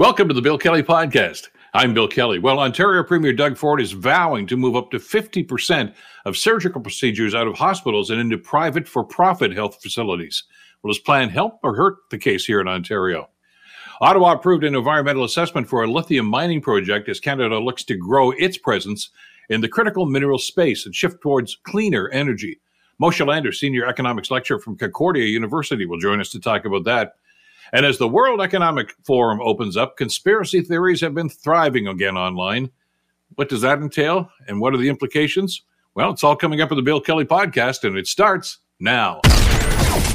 Welcome to the Bill Kelly Podcast. I'm Bill Kelly. Well, Ontario Premier Doug Ford is vowing to move up to 50% of surgical procedures out of hospitals and into private for profit health facilities. Will his plan help or hurt the case here in Ontario? Ottawa approved an environmental assessment for a lithium mining project as Canada looks to grow its presence in the critical mineral space and shift towards cleaner energy. Moshe Lander, Senior Economics Lecturer from Concordia University, will join us to talk about that. And as the World Economic Forum opens up, conspiracy theories have been thriving again online. What does that entail? And what are the implications? Well, it's all coming up in the Bill Kelly podcast, and it starts now.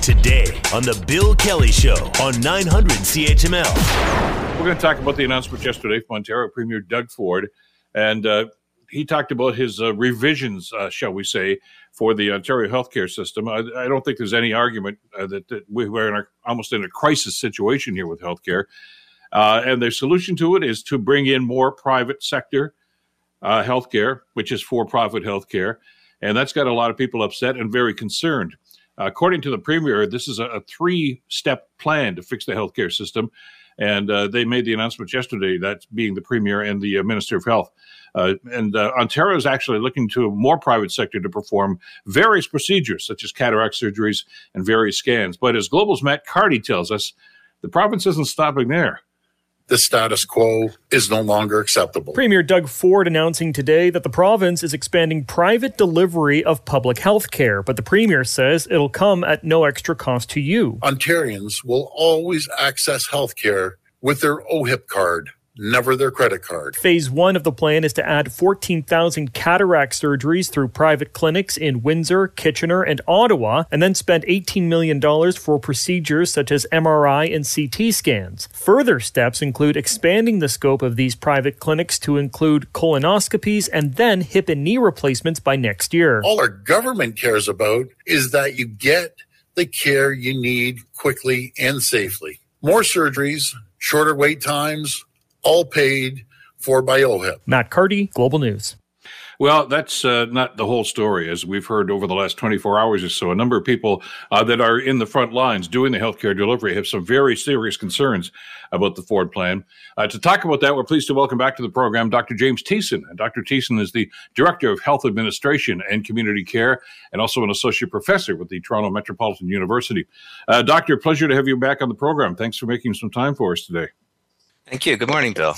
Today on the Bill Kelly Show on 900 CHML. We're going to talk about the announcement yesterday from Ontario Premier Doug Ford. And uh, he talked about his uh, revisions, uh, shall we say, for the Ontario healthcare system. I, I don't think there's any argument uh, that, that, we're in a, almost in a crisis situation here with healthcare. Uh, and the solution to it is to bring in more private sector uh, healthcare, which is for-profit healthcare, and that's got a lot of people upset and very concerned. according to the premier, this is a, a three-step plan to fix the healthcare system, and uh, they made the announcement yesterday. That being the premier and the minister of health. Uh, and uh, Ontario is actually looking to a more private sector to perform various procedures, such as cataract surgeries and various scans. But as Global's Matt Carty tells us, the province isn't stopping there the status quo is no longer acceptable. Premier Doug Ford announcing today that the province is expanding private delivery of public health care, but the Premier says it'll come at no extra cost to you. Ontarians will always access health care with their OHIP card never their credit card. Phase one of the plan is to add 14,000 cataract surgeries through private clinics in Windsor, Kitchener, and Ottawa, and then spend $18 million for procedures such as MRI and CT scans. Further steps include expanding the scope of these private clinics to include colonoscopies and then hip and knee replacements by next year. All our government cares about is that you get the care you need quickly and safely. More surgeries, shorter wait times, all paid for by OHIP. Matt Carty, Global News. Well, that's uh, not the whole story, as we've heard over the last 24 hours or so. A number of people uh, that are in the front lines doing the healthcare delivery have some very serious concerns about the Ford plan. Uh, to talk about that, we're pleased to welcome back to the program Dr. James Thiessen. And Dr. Thiessen is the Director of Health Administration and Community Care and also an Associate Professor with the Toronto Metropolitan University. Uh, doctor, pleasure to have you back on the program. Thanks for making some time for us today. Thank you. Good morning, Bill.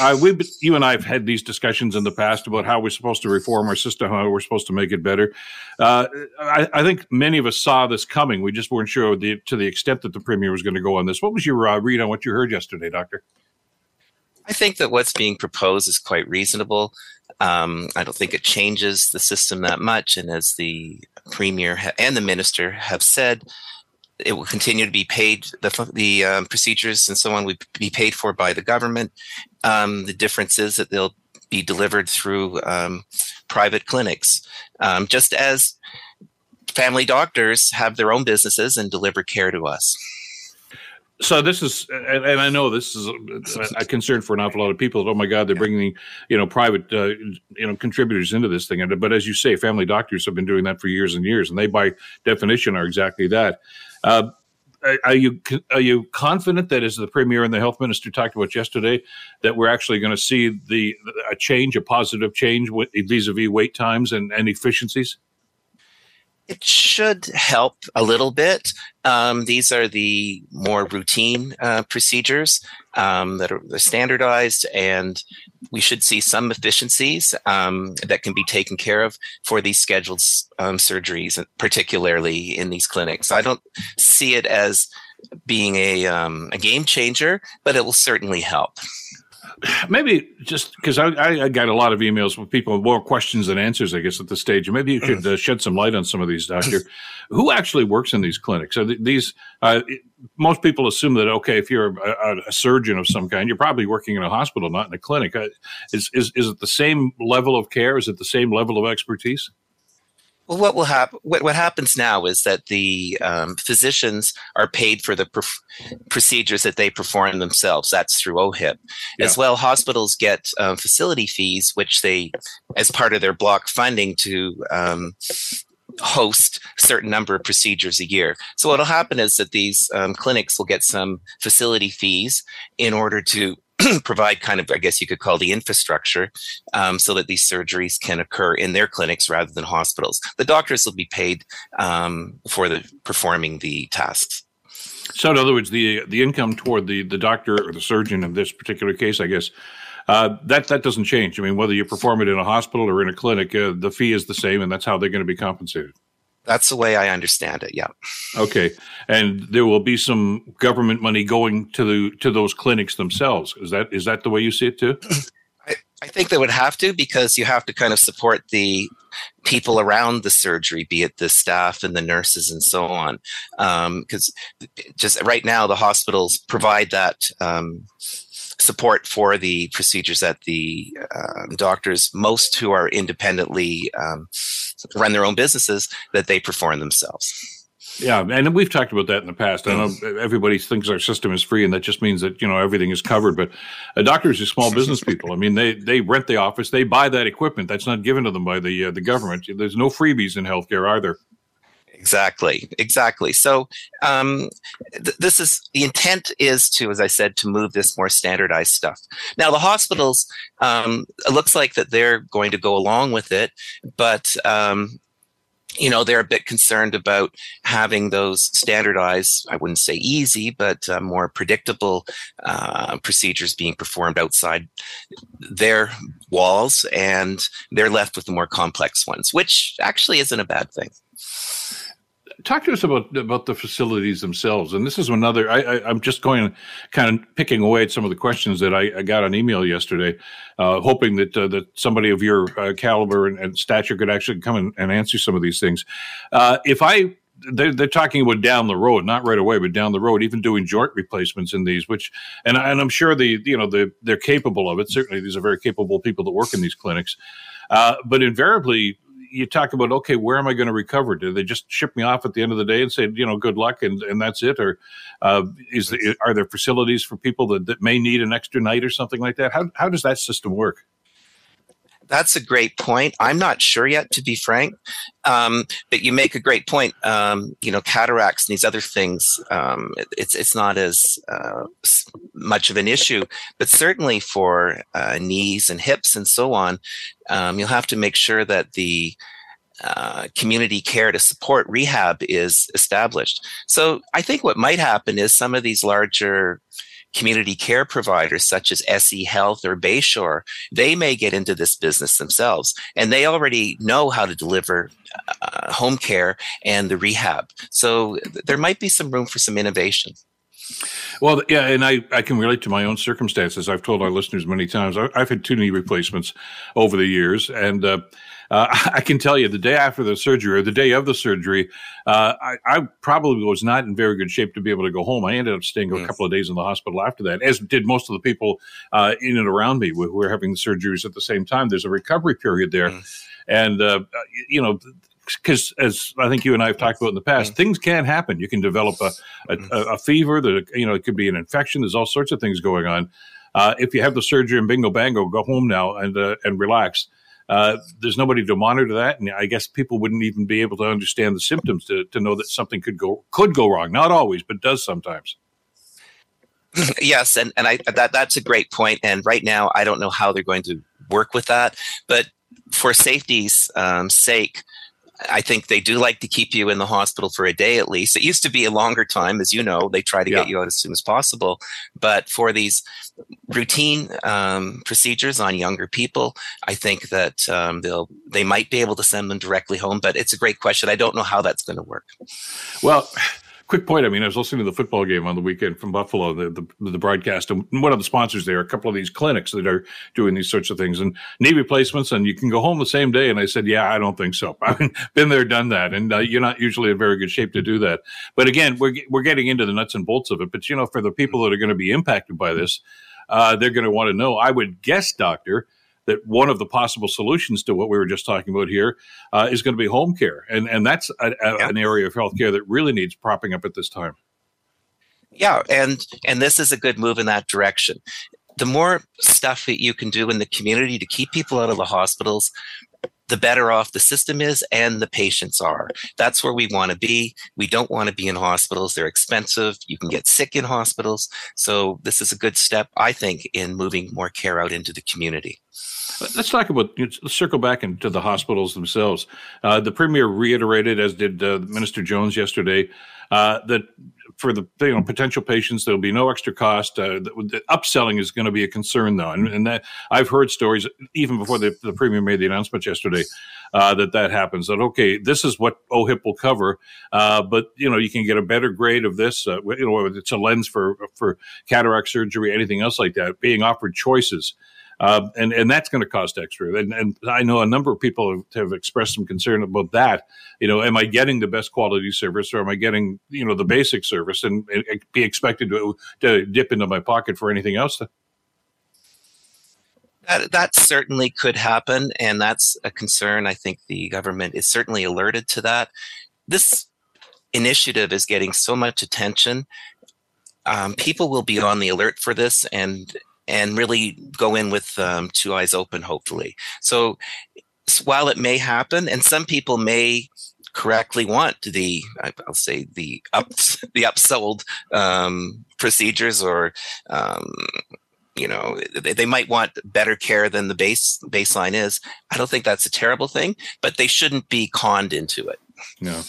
Uh, we, you and I have had these discussions in the past about how we're supposed to reform our system, how we're supposed to make it better. Uh, I, I, think many of us saw this coming. We just weren't sure the, to the extent that the premier was going to go on this. What was your uh, read on what you heard yesterday, Doctor? I think that what's being proposed is quite reasonable. Um, I don't think it changes the system that much. And as the premier ha- and the minister have said, it will continue to be paid. The, the um, procedures and so on will be paid for by the government. Um, the difference is that they'll be delivered through um, private clinics, um, just as family doctors have their own businesses and deliver care to us. So this is, and, and, I know this is a, a, concern for an awful lot of people. That, oh my God, they're bringing you know private uh, you know contributors into this thing. But as you say, family doctors have been doing that for years and years, and they by definition are exactly that. Uh, are you are you confident that as the premier and the health minister talked about yesterday that we're actually going to see the a change, a positive change vis-a-vis wait times and, and efficiencies? It should help a little bit. Um, these are the more routine uh, procedures um, that are standardized, and we should see some efficiencies um, that can be taken care of for these scheduled um, surgeries, particularly in these clinics. I don't see it as being a, um, a game changer, but it will certainly help maybe just because I, I, got a lot of emails with people with more questions than answers, I guess, at this stage. Maybe you could uh, shed some light on some of these, Doctor. Who actually works in these clinics? So th- these uh, most people assume that okay, if you're a, a, surgeon of some kind, you're probably working in a hospital, not in a clinic. Uh, is is is it the same level of care? Is it the same level of expertise? Well, what will happen? What, what, happens now is that the um, physicians are paid for the perf- procedures that they perform themselves. That's through OHIP. Yeah. As well, hospitals get um, facility fees, which they, as part of their block funding, to um, host a certain number of procedures a year. So what'll happen is that these um, clinics will get some facility fees in order to provide kind of, I guess you could call the infrastructure, um, so that these surgeries can occur in their clinics rather than hospitals. The doctors will be paid um, for the performing the tasks. So, in other words, the the income toward the the doctor or the surgeon in this particular case, I guess, uh, that that doesn't change. I mean, whether you perform it in a hospital or in a clinic, uh, the fee is the same, and that's how they're going to be compensated. That's the way I understand it. Yeah. Okay, and there will be some government money going to the to those clinics themselves. Is that is that the way you see it too? I, I think they would have to because you have to kind of support the people around the surgery, be it the staff and the nurses and so on. Because um, just right now, the hospitals provide that. Um, support for the procedures that the uh, doctors, most who are independently um, run their own businesses that they perform themselves. Yeah, and we've talked about that in the past. I know everybody thinks our system is free, and that just means that you know everything is covered. But uh, doctors are small business people. I mean, they they rent the office, they buy that equipment. That's not given to them by the uh, the government. There's no freebies in healthcare either. Exactly, exactly. So um, th- this is the intent is to, as I said, to move this more standardized stuff. Now the hospitals, um, it looks like that they're going to go along with it, but um, you know they're a bit concerned about having those standardized i wouldn't say easy but uh, more predictable uh, procedures being performed outside their walls and they're left with the more complex ones which actually isn't a bad thing talk to us about about the facilities themselves. And this is another. I, am just going kind of picking away at some of the questions that I, I got on email yesterday, uh, hoping that uh, that somebody of your uh, caliber and, and, stature could actually come and, and answer some of these things. Uh, if I they're, they're talking about down the road, not right away, but down the road, even doing joint replacements in these, which, and, and I'm sure the, you know, the, they're capable of it. Certainly, these are very capable people that work in these clinics. Uh, but invariably, you talk about okay, where am I going to recover? Do they just ship me off at the end of the day and say, you know, good luck and, and that's it, or uh, is the, are there facilities for people that, that may need an extra night or something like that? How how does that system work? That's a great point. I'm not sure yet, to be frank. Um, but you make a great point. Um, you know, cataracts and these other things. Um, it, it's it's not as uh, much of an issue, but certainly for uh, knees and hips and so on, um, you'll have to make sure that the uh, community care to support rehab is established. So I think what might happen is some of these larger community care providers such as SE Health or Bayshore, they may get into this business themselves and they already know how to deliver uh, home care and the rehab. So there might be some room for some innovation. Well, yeah, and I, I can relate to my own circumstances. I've told our listeners many times I, have had two knee replacements over the years, and uh, uh, I can tell you the day after the surgery or the day of the surgery, uh, I, I, probably was not in very good shape to be able to go home. I ended up staying a couple of days in the hospital after that, as did most of the people uh, in and around me who were having the surgeries at the same time. There's a recovery period there. Mm. And, uh, you know, because as I think you and I have talked about in the past, mm. things can happen. You can develop a, a, mm. a, fever that, you know, it could be an infection. There's all sorts of things going on. Uh, if you have the surgery and bingo bango, go home now and, uh, and relax. Uh, there's nobody to monitor that, and I guess people wouldn't even be able to understand the symptoms to, to know that something could go could go wrong. Not always, but does sometimes. yes, and and I that that's a great point. And right now, I don't know how they're going to work with that, but for safety's um, sake, I think they do like to keep you in the hospital for a day at least. It used to be a longer time, as you know. They try to yeah. get you out as soon as possible. But for these routine um, procedures on younger people, I think that um, they'll they might be able to send them directly home. But it's a great question. I don't know how that's going to work. Well quick point. I mean, I was listening to the football game on the weekend from Buffalo, the, the, the broadcast, and one of the sponsors there, a couple of these clinics that are doing these sorts of things and knee replacements, and you can go home the same day. And I said, yeah, I don't think so. I've been there, done that, and uh, you're not usually in very good shape to do that. But again, we're we're getting into the nuts and bolts of it. But you know, for the people that are going to be impacted by this, uh, they're going to want to know. I would guess, doctor that one of the possible solutions to what we were just talking about here uh, is going to be home care, and and that's a, a, yeah. an area of healthcare that really needs propping up at this time. Yeah, and and this is a good move in that direction. The more stuff that you can do in the community to keep people out of the hospitals, the better off the system is and the patients are. That's where we want to be. We don't want to be in hospitals. They're expensive. You can get sick in hospitals. So this is a good step, I think, in moving more care out into the community. Let's talk about let's circle back into the hospitals themselves. Uh, the premier reiterated, as did uh, Minister Jones yesterday, uh, that for the you know potential patients there will be no extra cost. Uh, the, the upselling is going to be a concern though, and, and, that I've heard stories even before the, the premier made the announcement yesterday uh, that that happens. That okay, this is what OHIP will cover, uh, but you know you can get a better grade of this. Uh, you know it's a lens for for cataract surgery, anything else like that. Being offered choices. Uh, and and that's going to cost extra. And, and I know a number of people have, have, expressed some concern about that. You know, am I getting the best quality service, or am I getting you know the basic service, and, and be expected to to dip into my pocket for anything else? That, that certainly could happen, and that's a concern. I think the government is certainly alerted to that. This initiative is getting so much attention. Um, people will be on the alert for this, and and really go in with um, two eyes open, hopefully. So while it may happen, and some people may correctly want the I'll say the up the upsold um, procedures or um, you know they, they, might want better care than the base baseline is. I don't think that's a terrible thing, but they shouldn't be conned into it. No.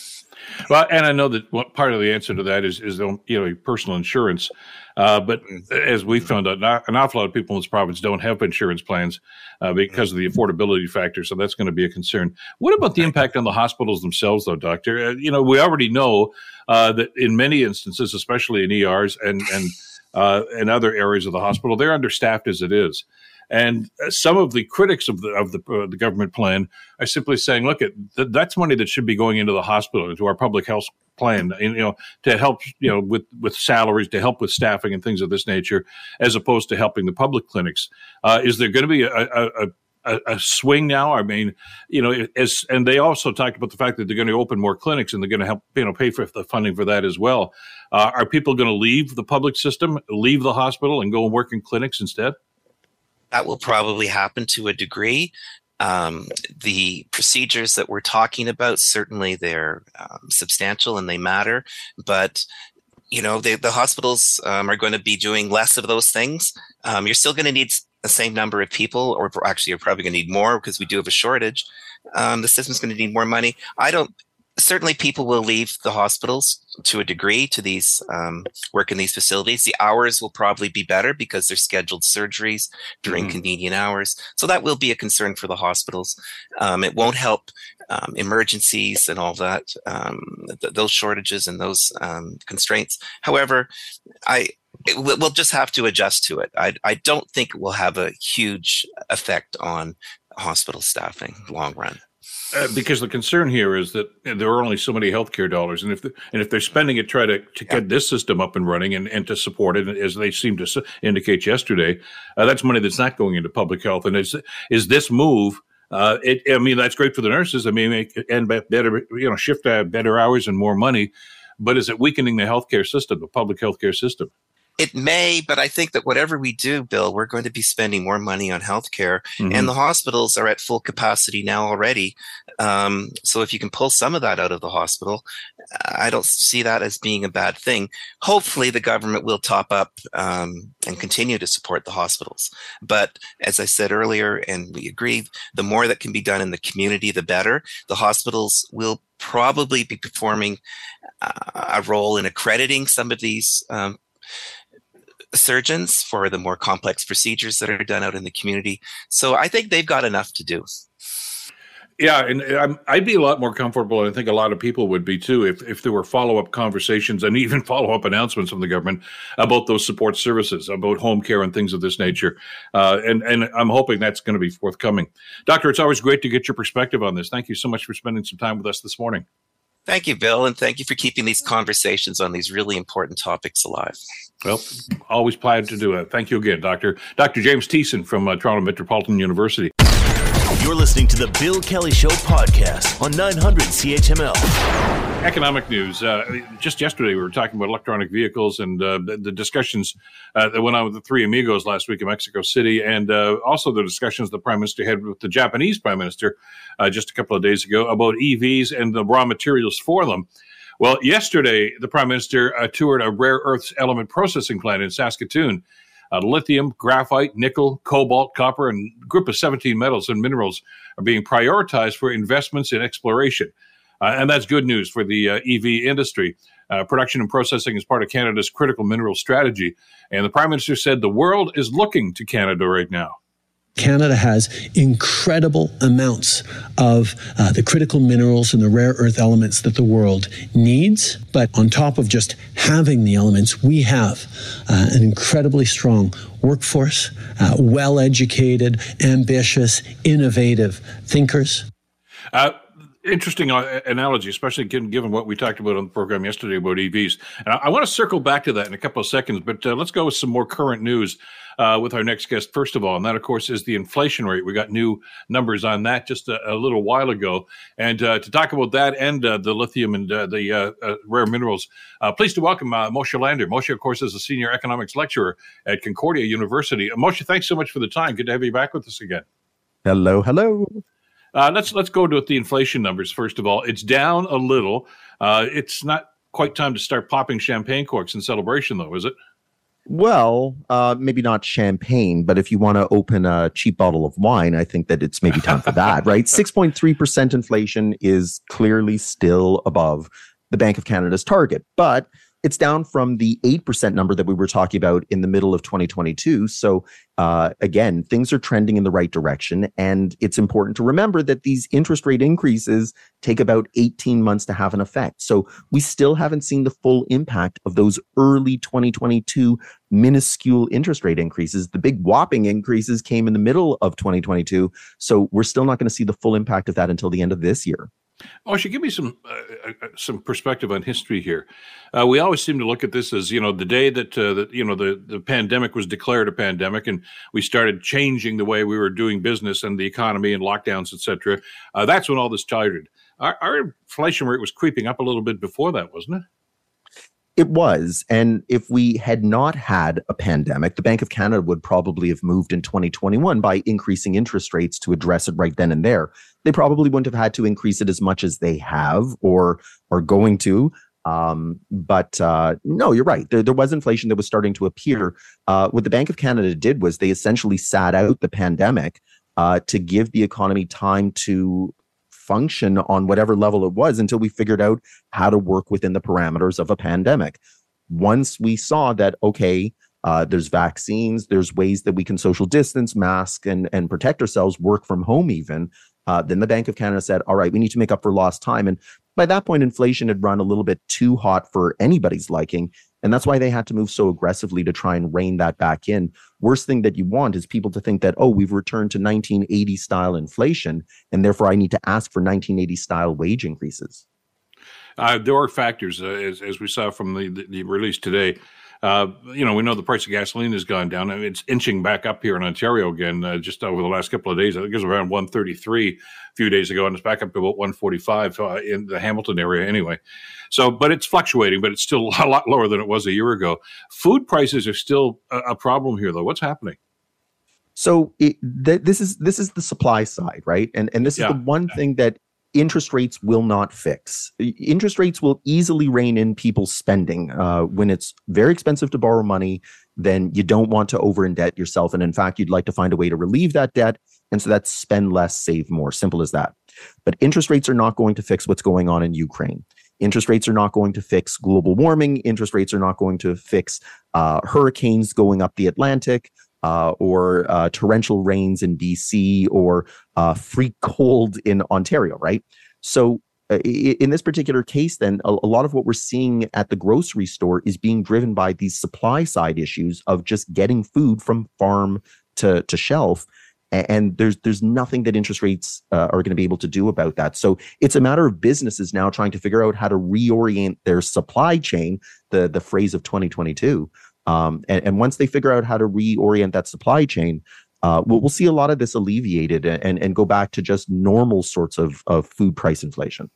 Well, and I know that what part of the answer to that is is you know personal insurance. Uh, but as we found out, not, an awful lot of people in this province don't have insurance plans uh, because of the affordability factor. So that's going to be a concern. What about the impact on the hospitals themselves, though, Doctor? Uh, you know, we already know uh, that in many instances, especially in ERs and and uh, and other areas of the hospital, they're understaffed as it is. And some of the critics of the of the, uh, the government plan are simply saying, "Look, at th- that's money that should be going into the hospital, into our public health plan, and, you know, to help, you know, with with salaries, to help with staffing and things of this nature, as opposed to helping the public clinics. Uh, is there going to be a, a, a, a, swing now? I mean, you know, as and they also talked about the fact that they're going to open more clinics and they're going to help, you know, pay for the funding for that as well. Uh, are people going to leave the public system, leave the hospital, and go and work in clinics instead? That will probably happen to a degree. Um, the procedures that we're talking about certainly they're um, substantial and they matter, but you know they, the hospitals um, are going to be doing less of those things. Um, you're still going to need the same number of people, or actually, you're probably going to need more because we do have a shortage. Um, the system's going to need more money. I don't certainly people will leave the hospitals to a degree to these um, work in these facilities. The hours will probably be better because they're scheduled surgeries during mm-hmm. convenient hours. So that will be a concern for the hospitals. Um, it won't help um, emergencies and all that, um, th- those shortages and those um, constraints. However, I we'll just have to adjust to it. I, I don't think it will have a huge effect on hospital staffing long run. Uh, because the concern here is that there are only so many healthcare dollars, and if the, and if they're spending it try to, to yeah. get this system up and running and, and to support it, as they seem to indicate yesterday, uh, that's money that's not going into public health. And is is this move? Uh, it, I mean, that's great for the nurses. I mean, and better, you know, shift better hours and more money. But is it weakening the healthcare system, the public healthcare system? It may, but I think that whatever we do, Bill, we're going to be spending more money on healthcare, mm-hmm. and the hospitals are at full capacity now already. Um, so if you can pull some of that out of the hospital, I don't see that as being a bad thing. Hopefully, the government will top up um, and continue to support the hospitals. But as I said earlier, and we agree, the more that can be done in the community, the better. The hospitals will probably be performing uh, a role in accrediting some of these um, surgeons for the more complex procedures that are done out in the community. So I think they've got enough to do. Yeah, and i would be a lot more comfortable, and I think a lot of people would be too, if, if there were follow up conversations and even follow up announcements from the government about those support services, about home care and things of this nature. Uh, and and I'm hoping that's going to be forthcoming. Doctor, it's always great to get your perspective on this. Thank you so much for spending some time with us this morning. Thank you, Bill, and thank you for keeping these conversations on these really important topics alive. Well, always glad to do it. Thank you again, Doctor. Dr. James Thiessen from uh, Toronto Metropolitan University. You're listening to the Bill Kelly Show podcast on 900 CHML. Economic news. Uh, just yesterday, we were talking about electronic vehicles and uh, the, the, discussions uh, that went on with the three amigos last week in Mexico City, and uh, also the discussions the prime minister had with the Japanese prime minister uh, just a couple of days ago about EVs and the raw materials for them. Well, yesterday, the prime minister uh, toured a rare earths element processing plant in Saskatoon. lithium, graphite, nickel, cobalt, copper, and group of 17 metals and minerals are being prioritized for investments in exploration. Uh, and that's good news for the uh, EV industry. Uh, production and processing is part of Canada's critical mineral strategy. And the Prime Minister said the world is looking to Canada right now. Canada has incredible amounts of uh, the critical minerals and the rare earth elements that the world needs. But on top of just having the elements, we have uh, an incredibly strong workforce, uh, well educated, ambitious, innovative thinkers. Interesting uh, analogy, especially given, what we talked about on the program yesterday about EVs. And I, I want to circle back to that in a couple of seconds, but uh, let's go with some more current news uh, with our next guest, first of all. And that, of course, is the inflation rate. We got new numbers on that just a, a little while ago. And uh, to talk about that and uh, the lithium and uh, the rare minerals, pleased to welcome Moshe Lander. Moshe, of course, is a senior economics lecturer at Concordia University. Moshe, thanks so much for the time. Good to have you back with us again. Hello, hello. Uh, let's let's go to the inflation numbers first of all. It's down a little. Uh, it's not quite time to start popping champagne corks in celebration, though, is it? Well, uh, maybe not champagne, but if you want to open a cheap bottle of wine, I think that it's maybe time for that, right? 6.3% inflation is clearly still above the Bank of Canada's target, but it's down from the 8% number that we were talking about in the middle of 2022. So, uh, again, things are trending in the right direction. And it's important to remember that these interest rate increases take about 18 months to have an effect. So, we still haven't seen the full impact of those early 2022 minuscule interest rate increases. The big whopping increases came in the middle of 2022. So, we're still not going to see the full impact of that until the end of this year. Oh, should give me some uh, uh, some perspective on history here. Uh, we always seem to look at this as you know the day that uh, that you know the the pandemic was declared a pandemic, and we started changing the way we were doing business and the economy and lockdowns, etc. Uh, that's when all this started. Our, our inflation rate was creeping up a little bit before that, wasn't it? It was. And if we had not had a pandemic, the Bank of Canada would probably have moved in 2021 by increasing interest rates to address it right then and there. They probably wouldn't have had to increase it as much as they have or are going to. Um, but uh, no, you're right. There, there, was inflation that was starting to appear. Uh, what the Bank of Canada did was they essentially sat out the pandemic uh, to give the economy time to function on whatever level it was until we figured out how to work within the parameters of a pandemic. Once we saw that, okay, uh, there's vaccines, there's ways that we can social distance, mask, and, and protect ourselves, work from home even. Uh, then the Bank of Canada said, all right, we need to make up for lost time. And by that point, inflation had run a little bit too hot for anybody's liking. And that's why they had to move so aggressively to try and rein that back in. Worst thing that you want is people to think that, oh, we've returned to 1980 style inflation, and therefore I need to ask for 1980 style wage increases. Uh, there are factors, uh, as, as we saw from the, the, the release today, uh, you know, we know the price of gasoline has gone down. and it's inching back up here in Ontario again, uh, just over the last couple of days. I think it was around 133 a few days ago, and it's back up to about 145 uh, in the Hamilton area anyway. So, but it's fluctuating, but it's still a lot lower than it was a year ago. Food prices are still a, a problem here, though. What's happening? So it, th- this is this is the supply side, right? And and this is yeah. the one thing that interest rates will not fix. Interest rates will easily rein in people's spending. Uh, when it's very expensive to borrow money, then you don't want to over indebt yourself. And in fact, you'd like to find a way to relieve that debt. And so that's spend less, save more. Simple as that. But interest rates are not going to fix what's going on in Ukraine. Interest rates are not going to fix global warming. Interest rates are not going to fix uh, hurricanes going up the Atlantic uh, or uh, torrential rains in BC or uh, freak cold in Ontario, right? So, uh, in this particular case, then a, a, lot of what we're seeing at the grocery store is being driven by these supply side issues of just getting food from farm to, to shelf. And there's there's nothing that interest rates uh, are going to be able to do about that. So it's a matter of businesses now trying to figure out how to reorient their supply chain, the the phrase of 2022, um, and, and, once they figure out how to reorient that supply chain, uh, we'll, we'll, see a lot of this alleviated and, and go back to just normal sorts of, of food price inflation.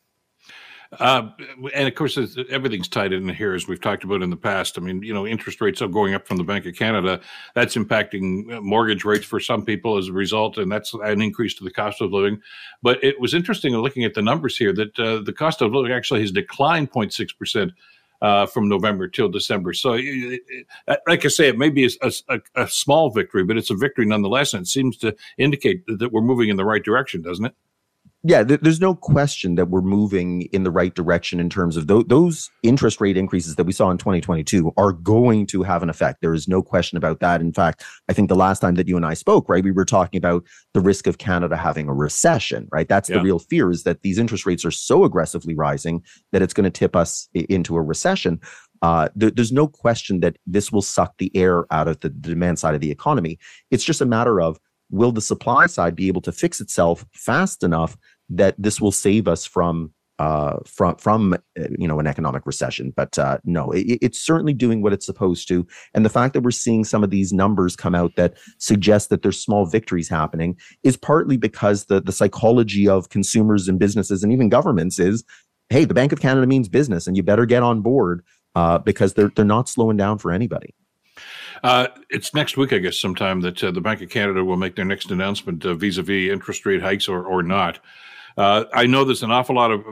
Uh, and of course, everything's tied in here, as we've talked about in the past. I mean, you know, interest rates are going up from the Bank of Canada. That's impacting mortgage rates for some people as a result, and that's an increase to the cost of living. But it was interesting looking at the numbers here that uh, the cost of living actually has declined 0.6 percent. Uh, from November till December. So, like I say, it may be a, a, a, small victory, but it's a victory nonetheless. And it seems to indicate that we're moving in the right direction, doesn't it? Yeah, th- there's no question that we're moving in the right direction in terms of th- those interest rate increases that we saw in 2022 are going to have an effect. There is no question about that. In fact, I think the last time that you and I spoke, right, we were talking about the risk of Canada having a recession, right? That's yeah. the real fear is that these interest rates are so aggressively rising that it's going to tip us into a recession. Uh, th- there's no question that this will suck the air out of the demand side of the economy. It's just a matter of will the supply side be able to fix itself fast enough that this will save us from uh, from from uh, you know an economic recession. But uh, no, it, it's certainly doing what it's supposed to. And the fact that we're seeing some of these numbers come out that suggest that there's small victories happening is partly because the the psychology of consumers and businesses and even governments is, hey, the Bank of Canada means business, and you better get on board uh, because they're they're not slowing down for anybody. Uh, it's next week, I guess, sometime that uh, the Bank of Canada will make their next announcement uh, vis-a-vis interest rate hikes or, or not. Uh, I know there's an awful lot of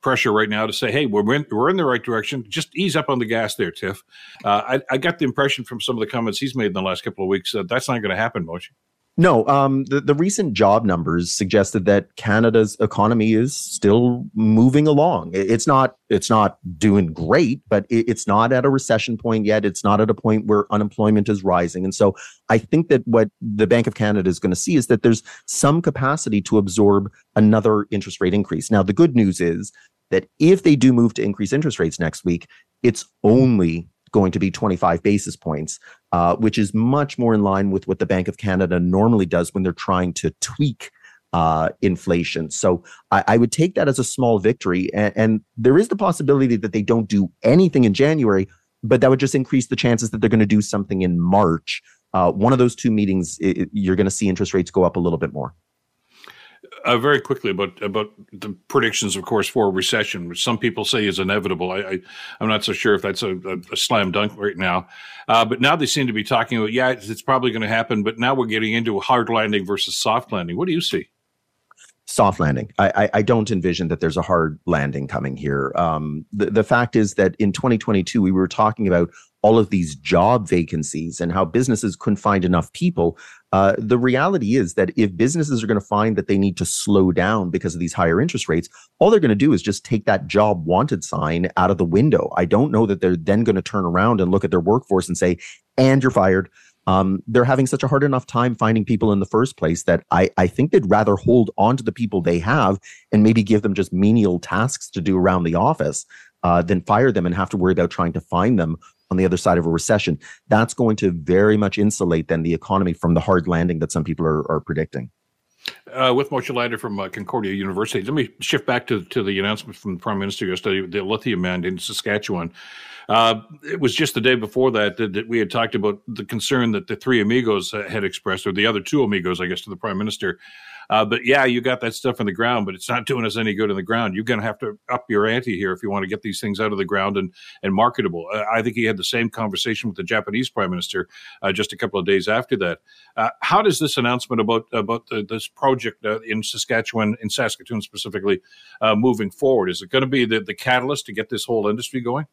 pressure right now to say, "Hey, we're in, we're in the right direction. Just ease up on the gas there, Tiff." Uh, I, I, got the impression from some of the comments he's made in the last couple of weeks that that's not going to happen, Moshe. No, um, the, the recent job numbers suggested that Canada's economy is still moving along. It's not it's not doing great, but it's not at a recession point yet. It's not at a point where unemployment is rising. And so I think that what the Bank of Canada is going to see is that there's some capacity to absorb another interest rate increase. Now, the good news is that if they do move to increase interest rates next week, it's only going to be 25 basis points, uh, which is much more in line with what the Bank of Canada normally does when they're trying to tweak uh, inflation. So I, I, would take that as a small victory. And, and, there is the possibility that they don't do anything in January, but that would just increase the chances that they're going to do something in March. Uh, one of those two meetings, it, you're going to see interest rates go up a little bit more uh, very quickly about about the predictions, of course, for recession, which some people say is inevitable. I, I am not so sure if that's a, a, a slam dunk right now. Uh, but now they seem to be talking about, yeah, it's, it's probably going to happen. But now we're getting into hard landing versus soft landing. What do you see? soft landing. I, I, I, don't envision that there's a hard landing coming here. Um, the, the fact is that in 2022, we were talking about all of these job vacancies and how businesses couldn't find enough people. Uh, the reality is that if businesses are going to find that they need to slow down because of these higher interest rates, all they're going to do is just take that job wanted sign out of the window. I don't know that they're then going to turn around and look at their workforce and say, and you're fired. Um, they're having such a hard enough time finding people in the first place that I, I think they'd rather hold on to the people they have and maybe give them just menial tasks to do around the office uh, than fire them and have to worry about trying to find them on the other side of a recession, that's going to very much insulate then the economy from the hard landing that some people are, are predicting. Uh, with Moshe Lander from uh, Concordia University, let me shift back to, to the announcement from the Prime Minister yesterday, the lithium man in Saskatchewan. Uh, it was just the day before that, that, that we had talked about the concern that the three amigos had expressed, or the other two amigos, I guess, to the Prime Minister, uh, but yeah, you got that stuff in the ground, but it's not doing us any good in the ground. You're going to have to up your ante here if you want to get these things out of the ground and and marketable. Uh, I think he had the same conversation with the Japanese Prime Minister uh, just a couple of days after that. Uh, how does this announcement about about the, this project uh, in Saskatchewan, in Saskatoon specifically, uh, moving forward? Is it going to be the, the catalyst to get this whole industry going?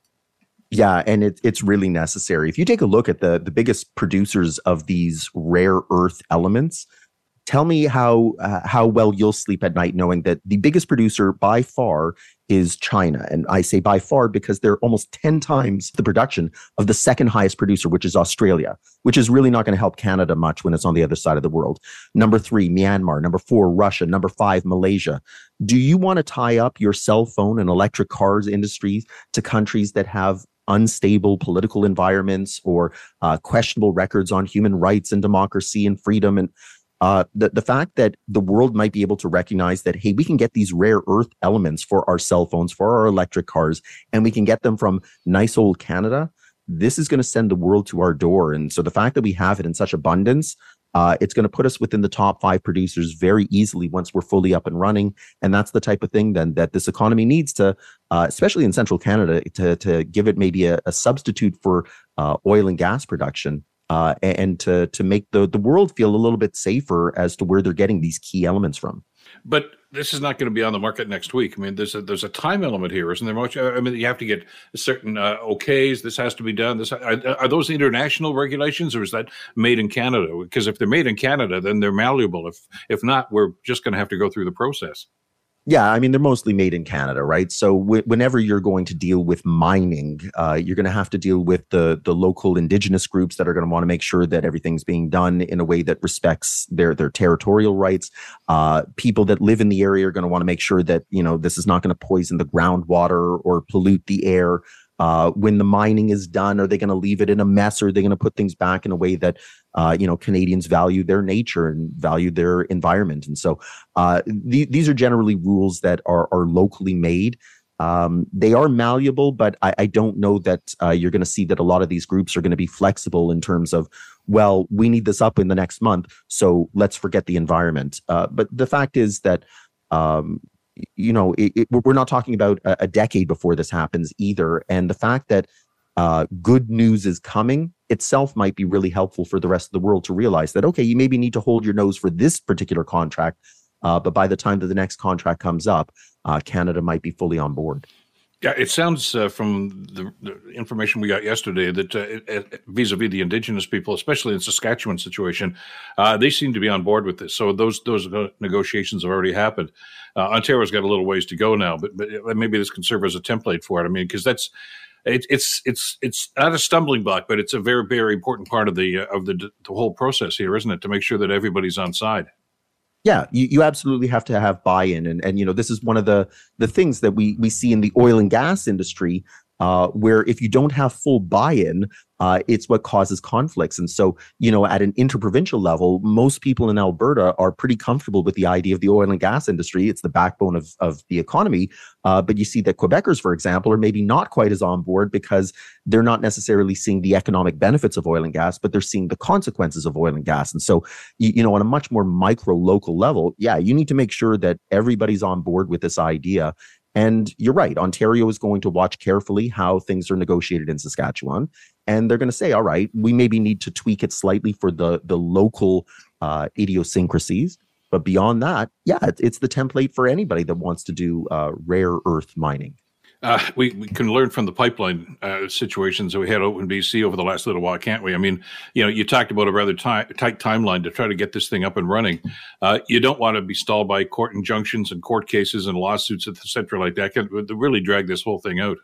Yeah, and it, it's really necessary. If you take a look at the the biggest producers of these rare earth elements, tell me how uh, how well you'll sleep at night knowing that the biggest producer by far is China. And I say by far because they're almost 10 times the production of the second highest producer, which is Australia, which is really not going to help Canada much when it's on the other side of the world. Number three, Myanmar. Number four, Russia. Number five, Malaysia. Do you want to tie up your cell phone and electric cars industries to countries that have unstable political environments or uh, questionable records on human rights and democracy and freedom and uh, the, the fact that the world might be able to recognize that, hey, we can get these rare earth elements for our cell phones, for our electric cars, and we can get them from nice old Canada. This is going to send the world to our door. And so the fact that we have it in such abundance, Uh, it's going to put us within the top five producers very easily once we're fully up and running. And that's the type of thing then that this economy needs to, uh, especially in central Canada, to, to give it maybe a, a substitute for uh, oil and gas production. Uh, and to to make the the world feel a little bit safer as to where they're getting these key elements from. But this is not going to be on the market next week. I mean, there's a there's a time element here, isn't there? Much. I mean, you have to get certain uh, okays. This has to be done. This are, are, those international regulations, or is that made in Canada? Because if they're made in Canada, then they're malleable. If if not, we're just going to have to go through the process. Yeah, I mean they're mostly made in Canada, right? So w- whenever you're going to deal with mining, uh, you're going to have to deal with the the local indigenous groups that are going to want to make sure that everything's being done in a way that respects their their territorial rights. Uh, people that live in the area are going to want to make sure that you know this is not going to poison the groundwater or pollute the air. Uh, when the mining is done, are they going to leave it in a mess, or are they going to put things back in a way that uh, you know Canadians value their nature and value their environment? And so uh, th- these are generally rules that are are locally made. Um, they are malleable, but I, I don't know that uh, you're going to see that a lot of these groups are going to be flexible in terms of, well, we need this up in the next month, so let's forget the environment. Uh, but the fact is that um, you know, it, it, we're not talking about a, a, decade before this happens either. And the fact that uh, good news is coming itself might be really helpful for the rest of the world to realize that, okay, you maybe need to hold your nose for this particular contract. Uh, but by the time that the next contract comes up, uh, Canada might be fully on board. Yeah, it sounds uh, from the, the, information we got yesterday that uh, vis-a-vis the indigenous people, especially in Saskatchewan situation, uh, they seem to be on board with this. So those those negotiations have already happened. Uh, Ontario's got a little ways to go now, but, but maybe this can serve as a template for it. I mean, because that's it, it's it's it's not a stumbling block, but it's a very very important part of the uh, of the the whole process here, isn't it? To make sure that everybody's on side yeah you, you absolutely have to have buy-in. And and you know this is one of the the things that we we see in the oil and gas industry uh, where if you don't have full buy-in, uh, it's what causes conflicts. And so, you know, at an interprovincial level, most people in Alberta are pretty comfortable with the idea of the oil and gas industry. It's the backbone of, of the economy. Uh, but you see that Quebecers, for example, are maybe not quite as on board because they're not necessarily seeing the economic benefits of oil and gas, but they're seeing the consequences of oil and gas. And so, you, you know, on a much more micro local level, yeah, you need to make sure that everybody's on board with this idea and you're right. Ontario is going to watch carefully how things are negotiated in Saskatchewan. And they're going to say, all right, we maybe need to tweak it slightly for the, the local uh, idiosyncrasies. But beyond that, yeah, it's, the template for anybody that wants to do uh, rare earth mining. Uh, we, we can learn from the pipeline uh, situations that we had out in BC over the last little while, can't we? I mean, you know, you talked about a rather tight timeline to try to get this thing up and running. Uh, you don't want to be stalled by court injunctions and court cases and lawsuits, etc., like that. Can really drag this whole thing out.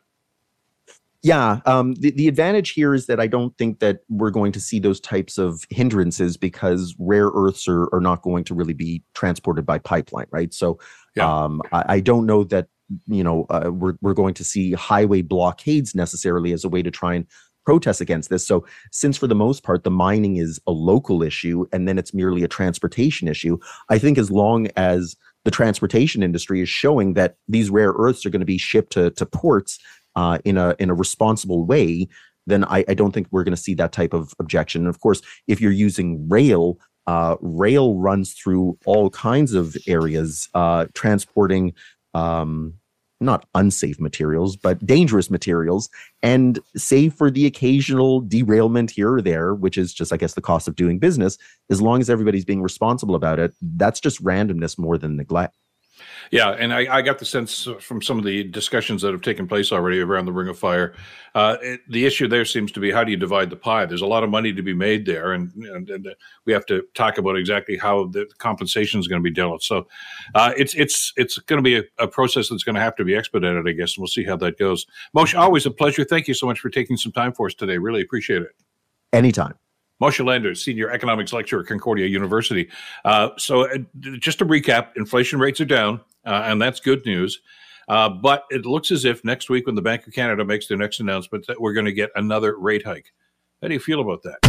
Yeah, um, the, the advantage here is that I don't think that we're going to see those types of hindrances because rare earths are, are not going to really be transported by pipeline, right? So yeah. um, I, I, don't know that you know uh, we're we're going to see highway blockades necessarily as a way to try and protest against this. So since for the most part the mining is a local issue and then it's merely a transportation issue, I think as long as the transportation industry is showing that these rare earths are going to be shipped to to ports uh, in a in a responsible way, then I, I don't think we're going to see that type of objection. And of course, if you're using rail, uh, rail runs through all kinds of areas, uh, transporting um, not unsafe materials, but dangerous materials. And save for the occasional derailment here or there, which is just, I guess, the cost of doing business, as long as everybody's being responsible about it, that's just randomness more than neglect. Yeah, and I, I, got the sense from some of the discussions that have taken place already around the Ring of Fire. Uh, it, the issue there seems to be how do you divide the pie? There's a lot of money to be made there, and, and, and we have to talk about exactly how the compensation is going to be dealt. With. So uh, it's it's it's going to be a, a process that's going to have to be expedited, I guess, and we'll see how that goes. Moshe, always a pleasure. Thank you so much for taking some time for us today. Really appreciate it. Anytime. Moshe Landers, Senior Economics Lecturer at Concordia University. Uh, so, uh, just to recap, inflation rates are down, uh, and that's good news. Uh, but it looks as if next week, when the Bank of Canada makes their next announcement, that we're going to get another rate hike. How do you feel about that?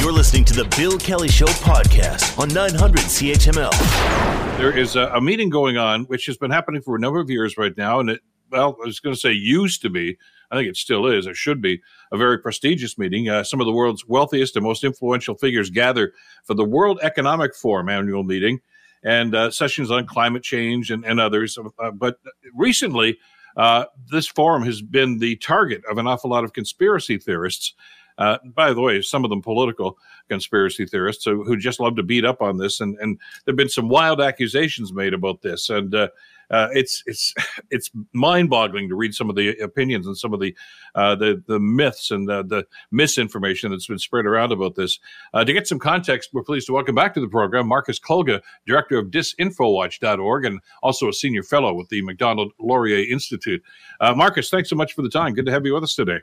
You're listening to the Bill Kelly Show podcast on 900 CHML. There is a, a meeting going on, which has been happening for a number of years right now, and it well, I was going to say used to be I think it still is, it should be a very prestigious meeting. Uh, some of the world's wealthiest and most influential figures gather for the World Economic Forum annual meeting and uh, sessions on climate change and, and others. Uh, but recently, uh, this forum has been the target of an awful lot of conspiracy theorists. Uh, by the way, some of them political conspiracy theorists who, who, just love to beat up on this, and, and there have been some wild accusations made about this. And uh, uh, it's it's it's mind-boggling to read some of the opinions and some of the uh, the the myths and the, the, misinformation that's been spread around about this. Uh, to get some context, we're pleased to welcome back to the program Marcus Kolga, director of disinfowatch.org and also a senior fellow with the Macdonald Laurier Institute. Uh, Marcus, thanks so much for the time. Good to have you with us today.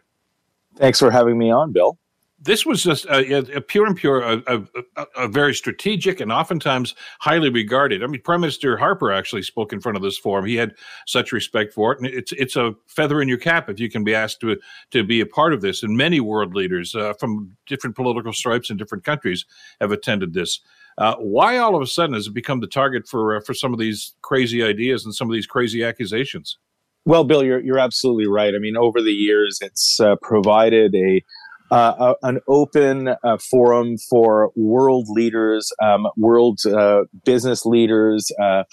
Thanks for having me on, Bill this was just a, a pure and pure, a, a, a, very strategic and oftentimes highly regarded. I mean, Prime Minister Harper actually spoke in front of this forum. He had such respect for it, and it's it's a feather in your cap if you can be asked to to be a part of this. And many world leaders uh, from different political stripes in different countries have attended this. Uh, why all of a sudden has it become the target for uh, for some of these crazy ideas and some of these crazy accusations? Well, Bill, you're you're absolutely right. I mean, over the years, it's uh, provided a uh, an open uh, forum for world leaders, um, world uh, business leaders, uh,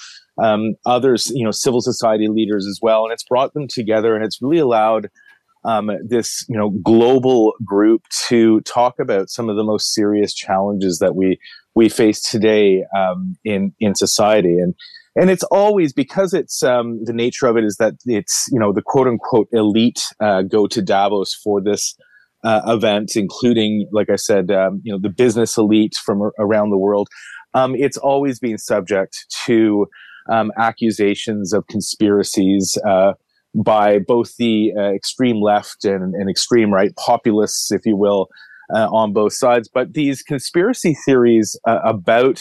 um, others, you know, civil society leaders as well, and it's brought them together, and it's really allowed um, this, you know, global group to talk about some of the most serious challenges that we we face today um, in in society, and and it's always because it's um, the nature of it is that it's you know the quote unquote elite uh, go to Davos for this uh, events, including, like I said, um, you know, the business elite from around the world. Um, it's always been subject to um, accusations of conspiracies uh, by both the uh, extreme left and, and, extreme right, populists, if you will, uh, on both sides. But these conspiracy theories uh, about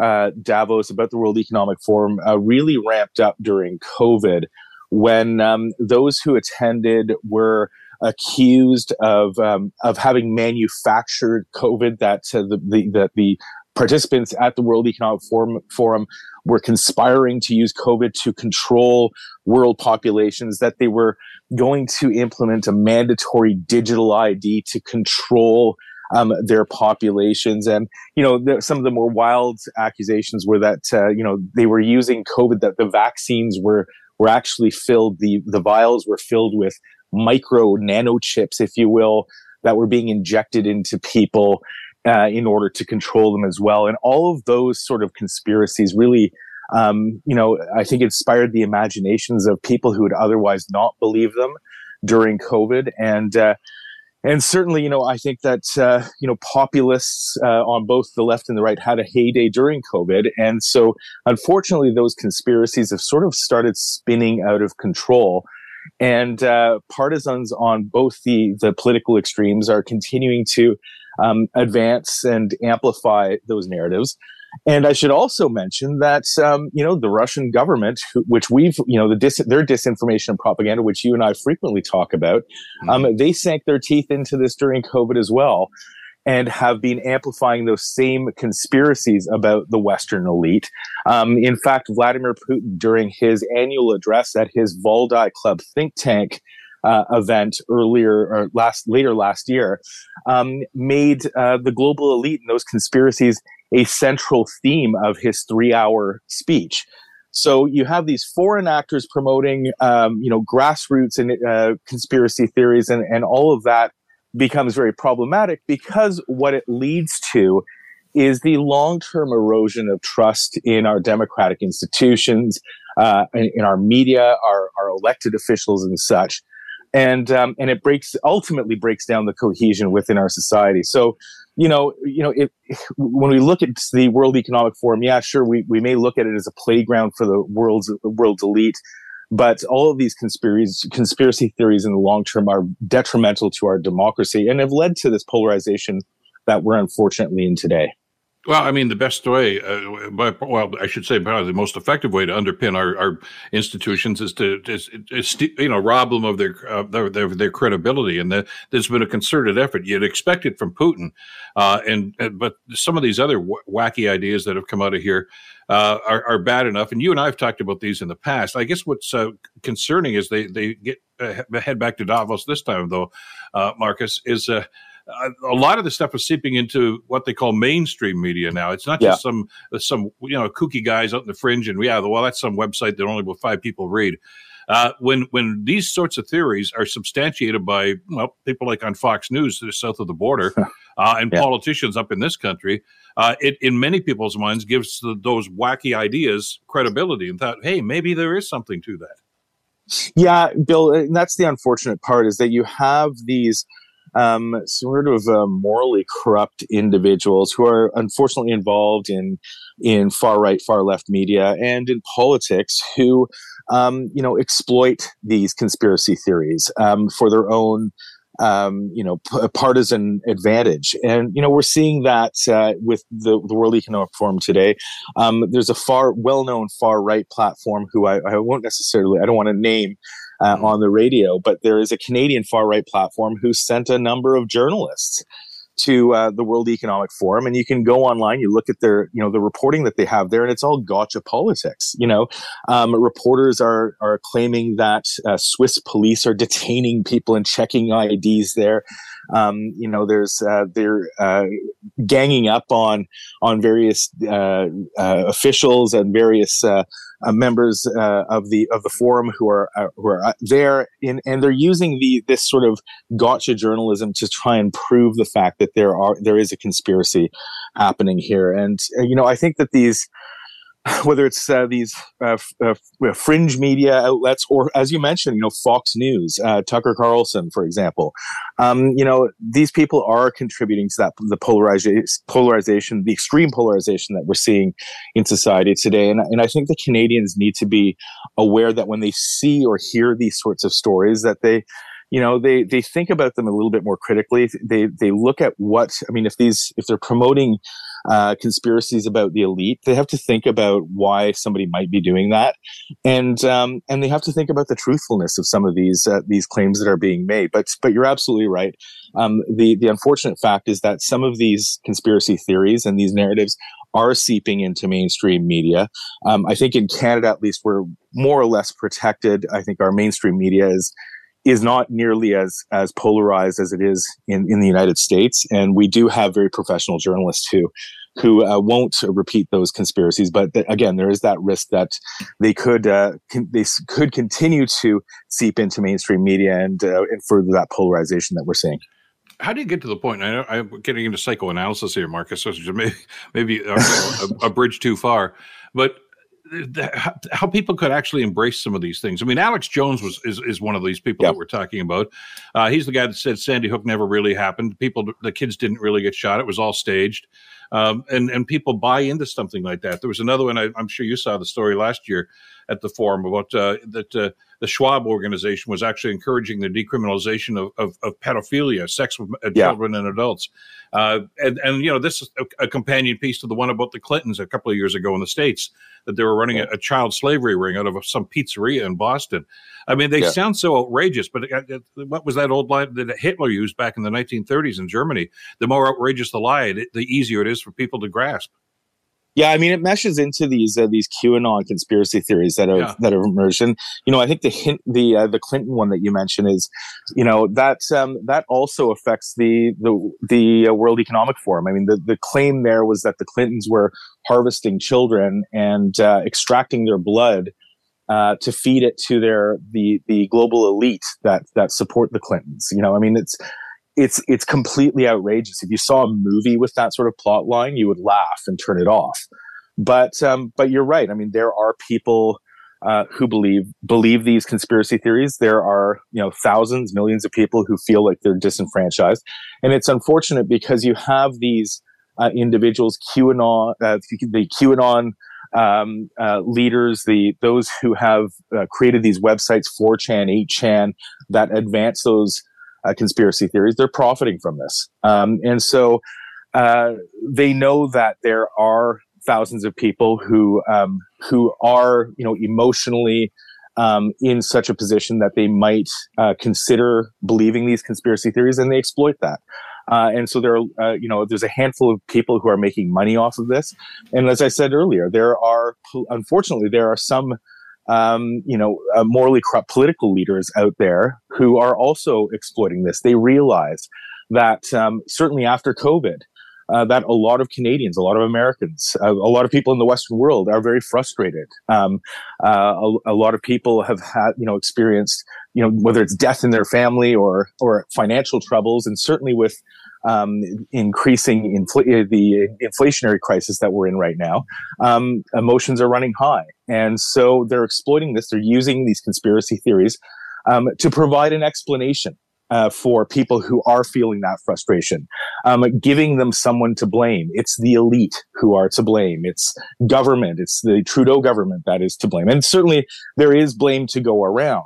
uh, Davos, about the World Economic Forum, really ramped up during COVID when um, those who attended were accused of um, of having manufactured COVID. That uh, the, the, the the participants at the World Economic Forum, Forum were conspiring to use COVID to control world populations. That they were going to implement a mandatory digital ID to control um, their populations. And, you know, the, some of the more wild accusations were that, uh, you know, they were using COVID, that the vaccines were, were actually filled, the, the vials were filled with micro nano chips, if you will, that were being injected into people uh, in order to control them as well. And all of those sort of conspiracies really, um, you know, I think inspired the imaginations of people who would otherwise not believe them during COVID. And, uh, and certainly, you know, I think that, uh, you know, populists uh, on both the left and the right had a heyday during COVID. And so, unfortunately, those conspiracies have sort of started spinning out of control. And uh, partisans on both the, the political extremes are continuing to um, advance and amplify those narratives. And I should also mention that um, you know the Russian government, which we've you know the dis- their disinformation and propaganda, which you and I frequently talk about, um, mm-hmm. um, they sank their teeth into this during COVID as well and have been amplifying those same conspiracies about the Western elite. Um, in fact, Vladimir Putin, during his annual address at his Valdai Club think tank, uh, event earlier or last later last year um, made uh, the global elite and those conspiracies a central theme of his three-hour speech. So you have these foreign actors promoting, um, you know, grassroots and uh, conspiracy theories and, and all of that becomes very problematic because what it leads to is the long-term erosion of trust in our democratic institutions, uh, in, in, our media, our, our elected officials, and such. And um, and it breaks ultimately breaks down the cohesion within our society. So, you know, you know, if, when we look at the World Economic Forum, yeah, sure, we, we may look at it as a playground for the world's world's elite, but all of these conspiracy, conspiracy theories in the long term are detrimental to our democracy and have led to this polarization that we're unfortunately in today. Well, I mean, the best way, uh, but, well, I should say, probably the most effective way to underpin our, our institutions is to, is, is, you know, rob them of their, uh, their, their, their, credibility. And the, there's been a concerted effort. You'd expect it from Putin, uh, and, but some of these other w- wacky ideas that have come out of here uh, are, are, bad enough. And you and I have talked about these in the past. I guess what's uh, concerning is they they get uh, head back to Davos this time, though, Marcus is a lot of the stuff is seeping into what they call mainstream media now. It's not just yeah. some some you know kooky guys out in the fringe, and yeah, well, that's some website that only about five people read. Uh, when when these sorts of theories are substantiated by well people like on Fox News that are south of the border uh, and yeah. politicians up in this country, uh, it in many people's minds gives the, those wacky ideas credibility and thought, hey, maybe there is something to that. Yeah, Bill, that's the unfortunate part is that you have these um, sort of uh, morally corrupt individuals who are unfortunately involved in in far right, far left media and in politics who um, you know exploit these conspiracy theories um, for their own um, you know, p- partisan advantage. And, you know, we're seeing that uh, with the, the, World Economic Forum today. Um, there's a far, well-known far-right platform who I, I, won't necessarily, I don't want to name, uh, mm-hmm. on the radio. But there is a Canadian far right platform who sent a number of journalists to uh, the World Economic Forum, and you can go online. You look at their, you know, the reporting that they have there, and it's all gotcha politics. You know, um, reporters are are claiming that uh, Swiss police are detaining people and checking IDs there. Um, you know, there's uh, they're uh, ganging up on on various uh, uh, officials and various uh, uh, members uh, of the of the forum who are uh, who are there in and they're using the this sort of gotcha journalism to try and prove the fact that there are there is a conspiracy happening here. And you know I think that these whether it's uh, these uh, uh, fringe media outlets or, as you mentioned, you know, Fox News, uh, Tucker Carlson, for example, um, you know, these people are contributing to that the polarization, polarization, the extreme polarization that we're seeing in society today. And, and I think the Canadians need to be aware that when they see or hear these sorts of stories, that they you know they they think about them a little bit more critically they they look at what i mean if these if they're promoting uh, conspiracies about the elite, they have to think about why somebody might be doing that, and um, and they have to think about the truthfulness of some of these uh, these claims that are being made. But but you're absolutely right. Um, the the unfortunate fact is that some of these conspiracy theories and these narratives are seeping into mainstream media. Um, I think in Canada, at least, we're more or less protected. I think our mainstream media is is not nearly as as polarized as it is in in the United States, and we do have very professional journalists who who uh, won't repeat those conspiracies. But th- again, there is that risk that they could uh, con- they s- could continue to seep into mainstream media and uh, and further that polarization that we're seeing how do you get to the point? I know I'm getting into psychoanalysis here, Marcus, so maybe, maybe a, a, bridge too far. But how people could actually embrace some of these things. I mean, Alex Jones was is, is one of these people yep. that we're talking about. Uh, he's the guy that said Sandy Hook never really happened. People, the kids didn't really get shot; it was all staged. Um, and and people buy into something like that. There was another one. I, am sure you saw the story last year at the forum about uh, that uh, the Schwab organization was actually encouraging the decriminalization of, of, of pedophilia, sex with yeah. children and adults. Uh, and, and, you know, this is a, a, companion piece to the one about the Clintons a couple of years ago in the States that they were running yeah. a, a, child slavery ring out of some pizzeria in Boston. I mean, they yeah. sound so outrageous, but what was that old line that Hitler used back in the 1930s in Germany? The more outrageous the lie, the easier it is for people to grasp. Yeah, I mean, it meshes into these uh, these QAnon conspiracy theories that have yeah. that have emerged, and you know, I think the hint, the uh, the Clinton one that you mentioned is, you know, that um, that also affects the the the uh, World Economic Forum. I mean, the the claim there was that the Clintons were harvesting children and uh, extracting their blood uh, to feed it to their the the global elite that that support the Clintons. You know, I mean, it's it's it's completely outrageous. If you saw a movie with that sort of plot line, you would laugh and turn it off. But um, but you're right. I mean, there are people uh, who believe believe these conspiracy theories. There are you know thousands, millions of people who feel like they're disenfranchised, and it's unfortunate because you have these uh, individuals, QAnon, uh, the QAnon um, uh, leaders, the those who have uh, created these websites, 4chan, 8chan, that advance those uh, conspiracy theories, they're profiting from this. Um, and so, uh, they know that there are thousands of people who um, who are you know emotionally um, in such a position that they might uh, consider believing these conspiracy theories, and they exploit that. Uh, and so there are, uh, you know, there's a handful of people who are making money off of this. And as I said earlier, there are, unfortunately, there are some, um, you know, uh, morally corrupt political leaders out there who are also exploiting this. They realize that um, certainly after COVID, uh, that a lot of Canadians, a lot of Americans, uh, a lot of people in the Western world are very frustrated. Um, uh, a, a, lot of people have had, you know, experienced, you know, whether it's death in their family or or financial troubles, and certainly with um, increasing infl- the inflationary crisis that we're in right now, um, emotions are running high, and so they're exploiting this. They're using these conspiracy theories um, to provide an explanation uh, for people who are feeling that frustration, um, giving them someone to blame. It's the elite who are to blame. It's government. It's the Trudeau government that is to blame. And certainly there is blame to go around.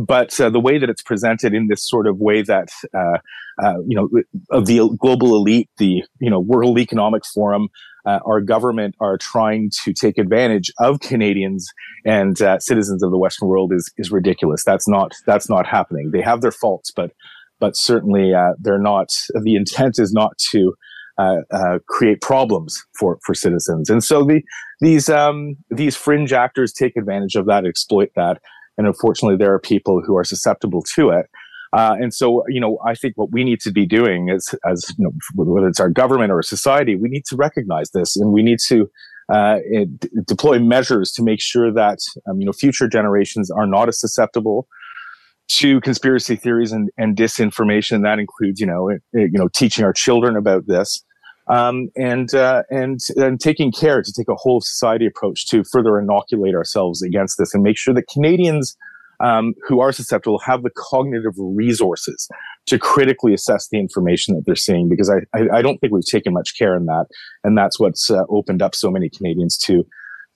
But uh, the way that it's presented in this sort of way that, uh, uh you know, of the global elite, the, you know, World Economic Forum, uh, our government are trying to take advantage of Canadians and uh, citizens of the Western world is is ridiculous. That's not that's not happening. They have their faults, but but certainly uh, they're not. The intent is not to uh, uh, create problems for for citizens, and so the these um, these fringe actors take advantage of that, exploit that, and unfortunately, there are people who are susceptible to it. Uh, and so, you know, I think what we need to be doing is, as you know, whether it's our government or society, we need to recognize this, and we need to uh, d- deploy measures to make sure that um, you know future generations are not as susceptible to conspiracy theories and, and disinformation. That includes, you know, it, it, you know, teaching our children about this. Um, and, uh, and and taking care to take a whole society approach to further inoculate ourselves against this and make sure that Canadians um, who are susceptible have the cognitive resources to critically assess the information that they're seeing because I, I, I don't think we've taken much care in that. And that's what's uh, opened up so many Canadians to,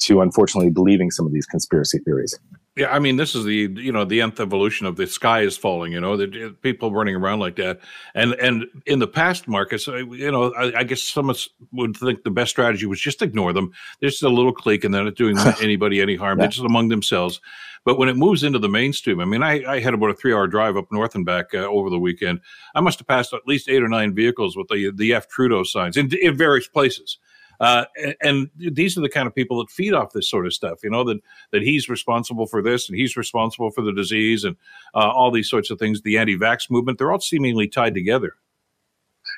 to unfortunately believing some of these conspiracy theories. Yeah, I mean, this is the you know the nth evolution of the sky is falling. You know, the people running around like that, and and in the past, Marcus, you know, I, I guess some would think the best strategy was just ignore them. They're just a little clique, and they're not doing anybody any harm. Yeah. They're just among themselves. But when it moves into the mainstream, I mean, I, I had about a three-hour drive up north and back uh, over the weekend. I must have passed at least eight or nine vehicles with the the F Trudeau signs in, in various places. Uh, and, and, these are the kind of people that feed off this sort of stuff. You know that that he's responsible for this and he's responsible for the disease and uh, all these sorts of things. The anti-vax movement, they're all seemingly tied together.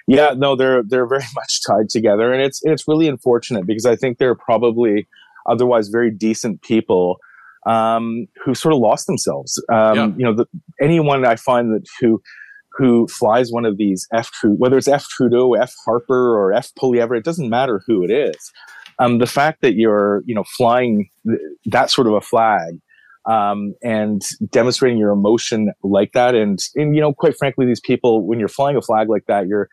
Yeah, no, they're they're very much tied together, and it's it's really unfortunate because I think they're probably otherwise very decent people um, who sort of lost themselves. Um, yeah. You know, the, anyone I find that who who flies one of these F whether it's F Trudeau, F Harper, or F Poilievre, it doesn't matter who it is. Um, the fact that you're, you know, flying that sort of a flag um, and demonstrating your emotion like that, and and you know, quite frankly, these people, when you're flying a flag like that, you're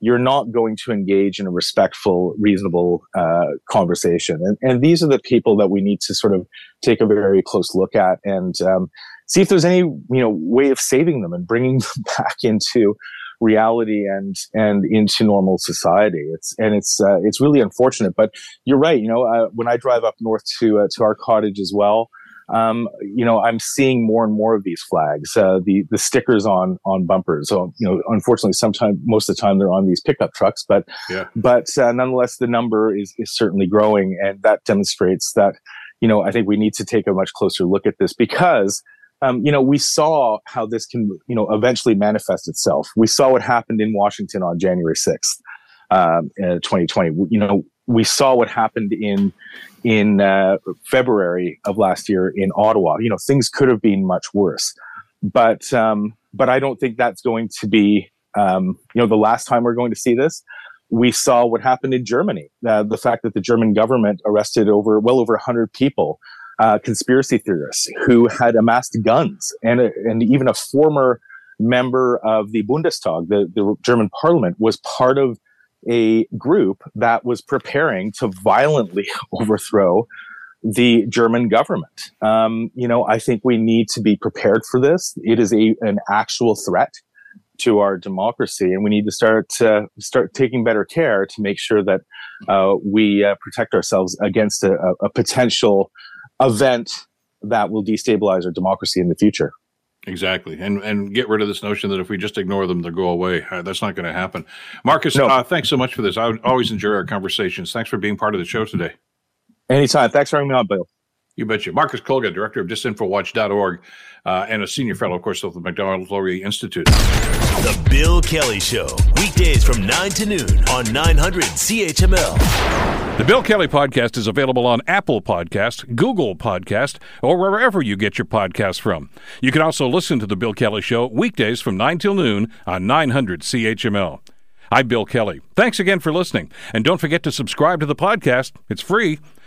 you're not going to engage in a respectful, reasonable uh, conversation. And, and these are the people that we need to sort of take a very close look at and um, see if there's any you know way of saving them and bringing them back into reality and and into normal society. It's and it's uh, it's really unfortunate, but you're right. You know, uh, when I drive up north to uh, to our cottage as well, um, you know, I'm seeing more and more of these flags, uh, the the stickers on on bumpers. So, you know, unfortunately, sometimes most of the time they're on these pickup trucks, but yeah. but uh, nonetheless, the number is is certainly growing, and that demonstrates that you know I think we need to take a much closer look at this because um, you know, we saw how this can, you know, eventually manifest itself. We saw what happened in Washington on January 6th, um, 2020. You know, we saw what happened in in uh, February of last year in Ottawa. You know, things could have been much worse, but um, but I don't think that's going to be, um, you know, the last time we're going to see this. We saw what happened in Germany. Uh, the fact that the German government arrested over well over 100 people uh, conspiracy theorists who had amassed guns, and and even a former member of the Bundestag, the, the German Parliament, was part of a group that was preparing to violently overthrow the German government. Um, you know, I think we need to be prepared for this. It is a an actual threat to our democracy, and we need to start uh, start taking better care to make sure that uh, we uh, protect ourselves against a, a, potential event that will destabilize our democracy in the future. Exactly, and and get rid of this notion that if we just ignore them, they'll go away. Uh, that's not going to happen. Marcus, no. Uh, thanks so much for this. I always enjoy our conversations. Thanks for being part of the show today. Anytime. Thanks for having me on, Bill. You betcha. Marcus Kolga, director of disinfowatch.org, uh, and a senior fellow, of course, of the Macdonald Laurier Institute. The Bill Kelly Show, weekdays from 9 to noon on 900 CHML. The Bill Kelly Podcast is available on Apple Podcast, Google Podcast, or wherever you get your podcasts from. You can also listen to The Bill Kelly Show weekdays from 9 till noon on 900 CHML. I'm Bill Kelly. Thanks again for listening. And don't forget to subscribe to the podcast. It's free,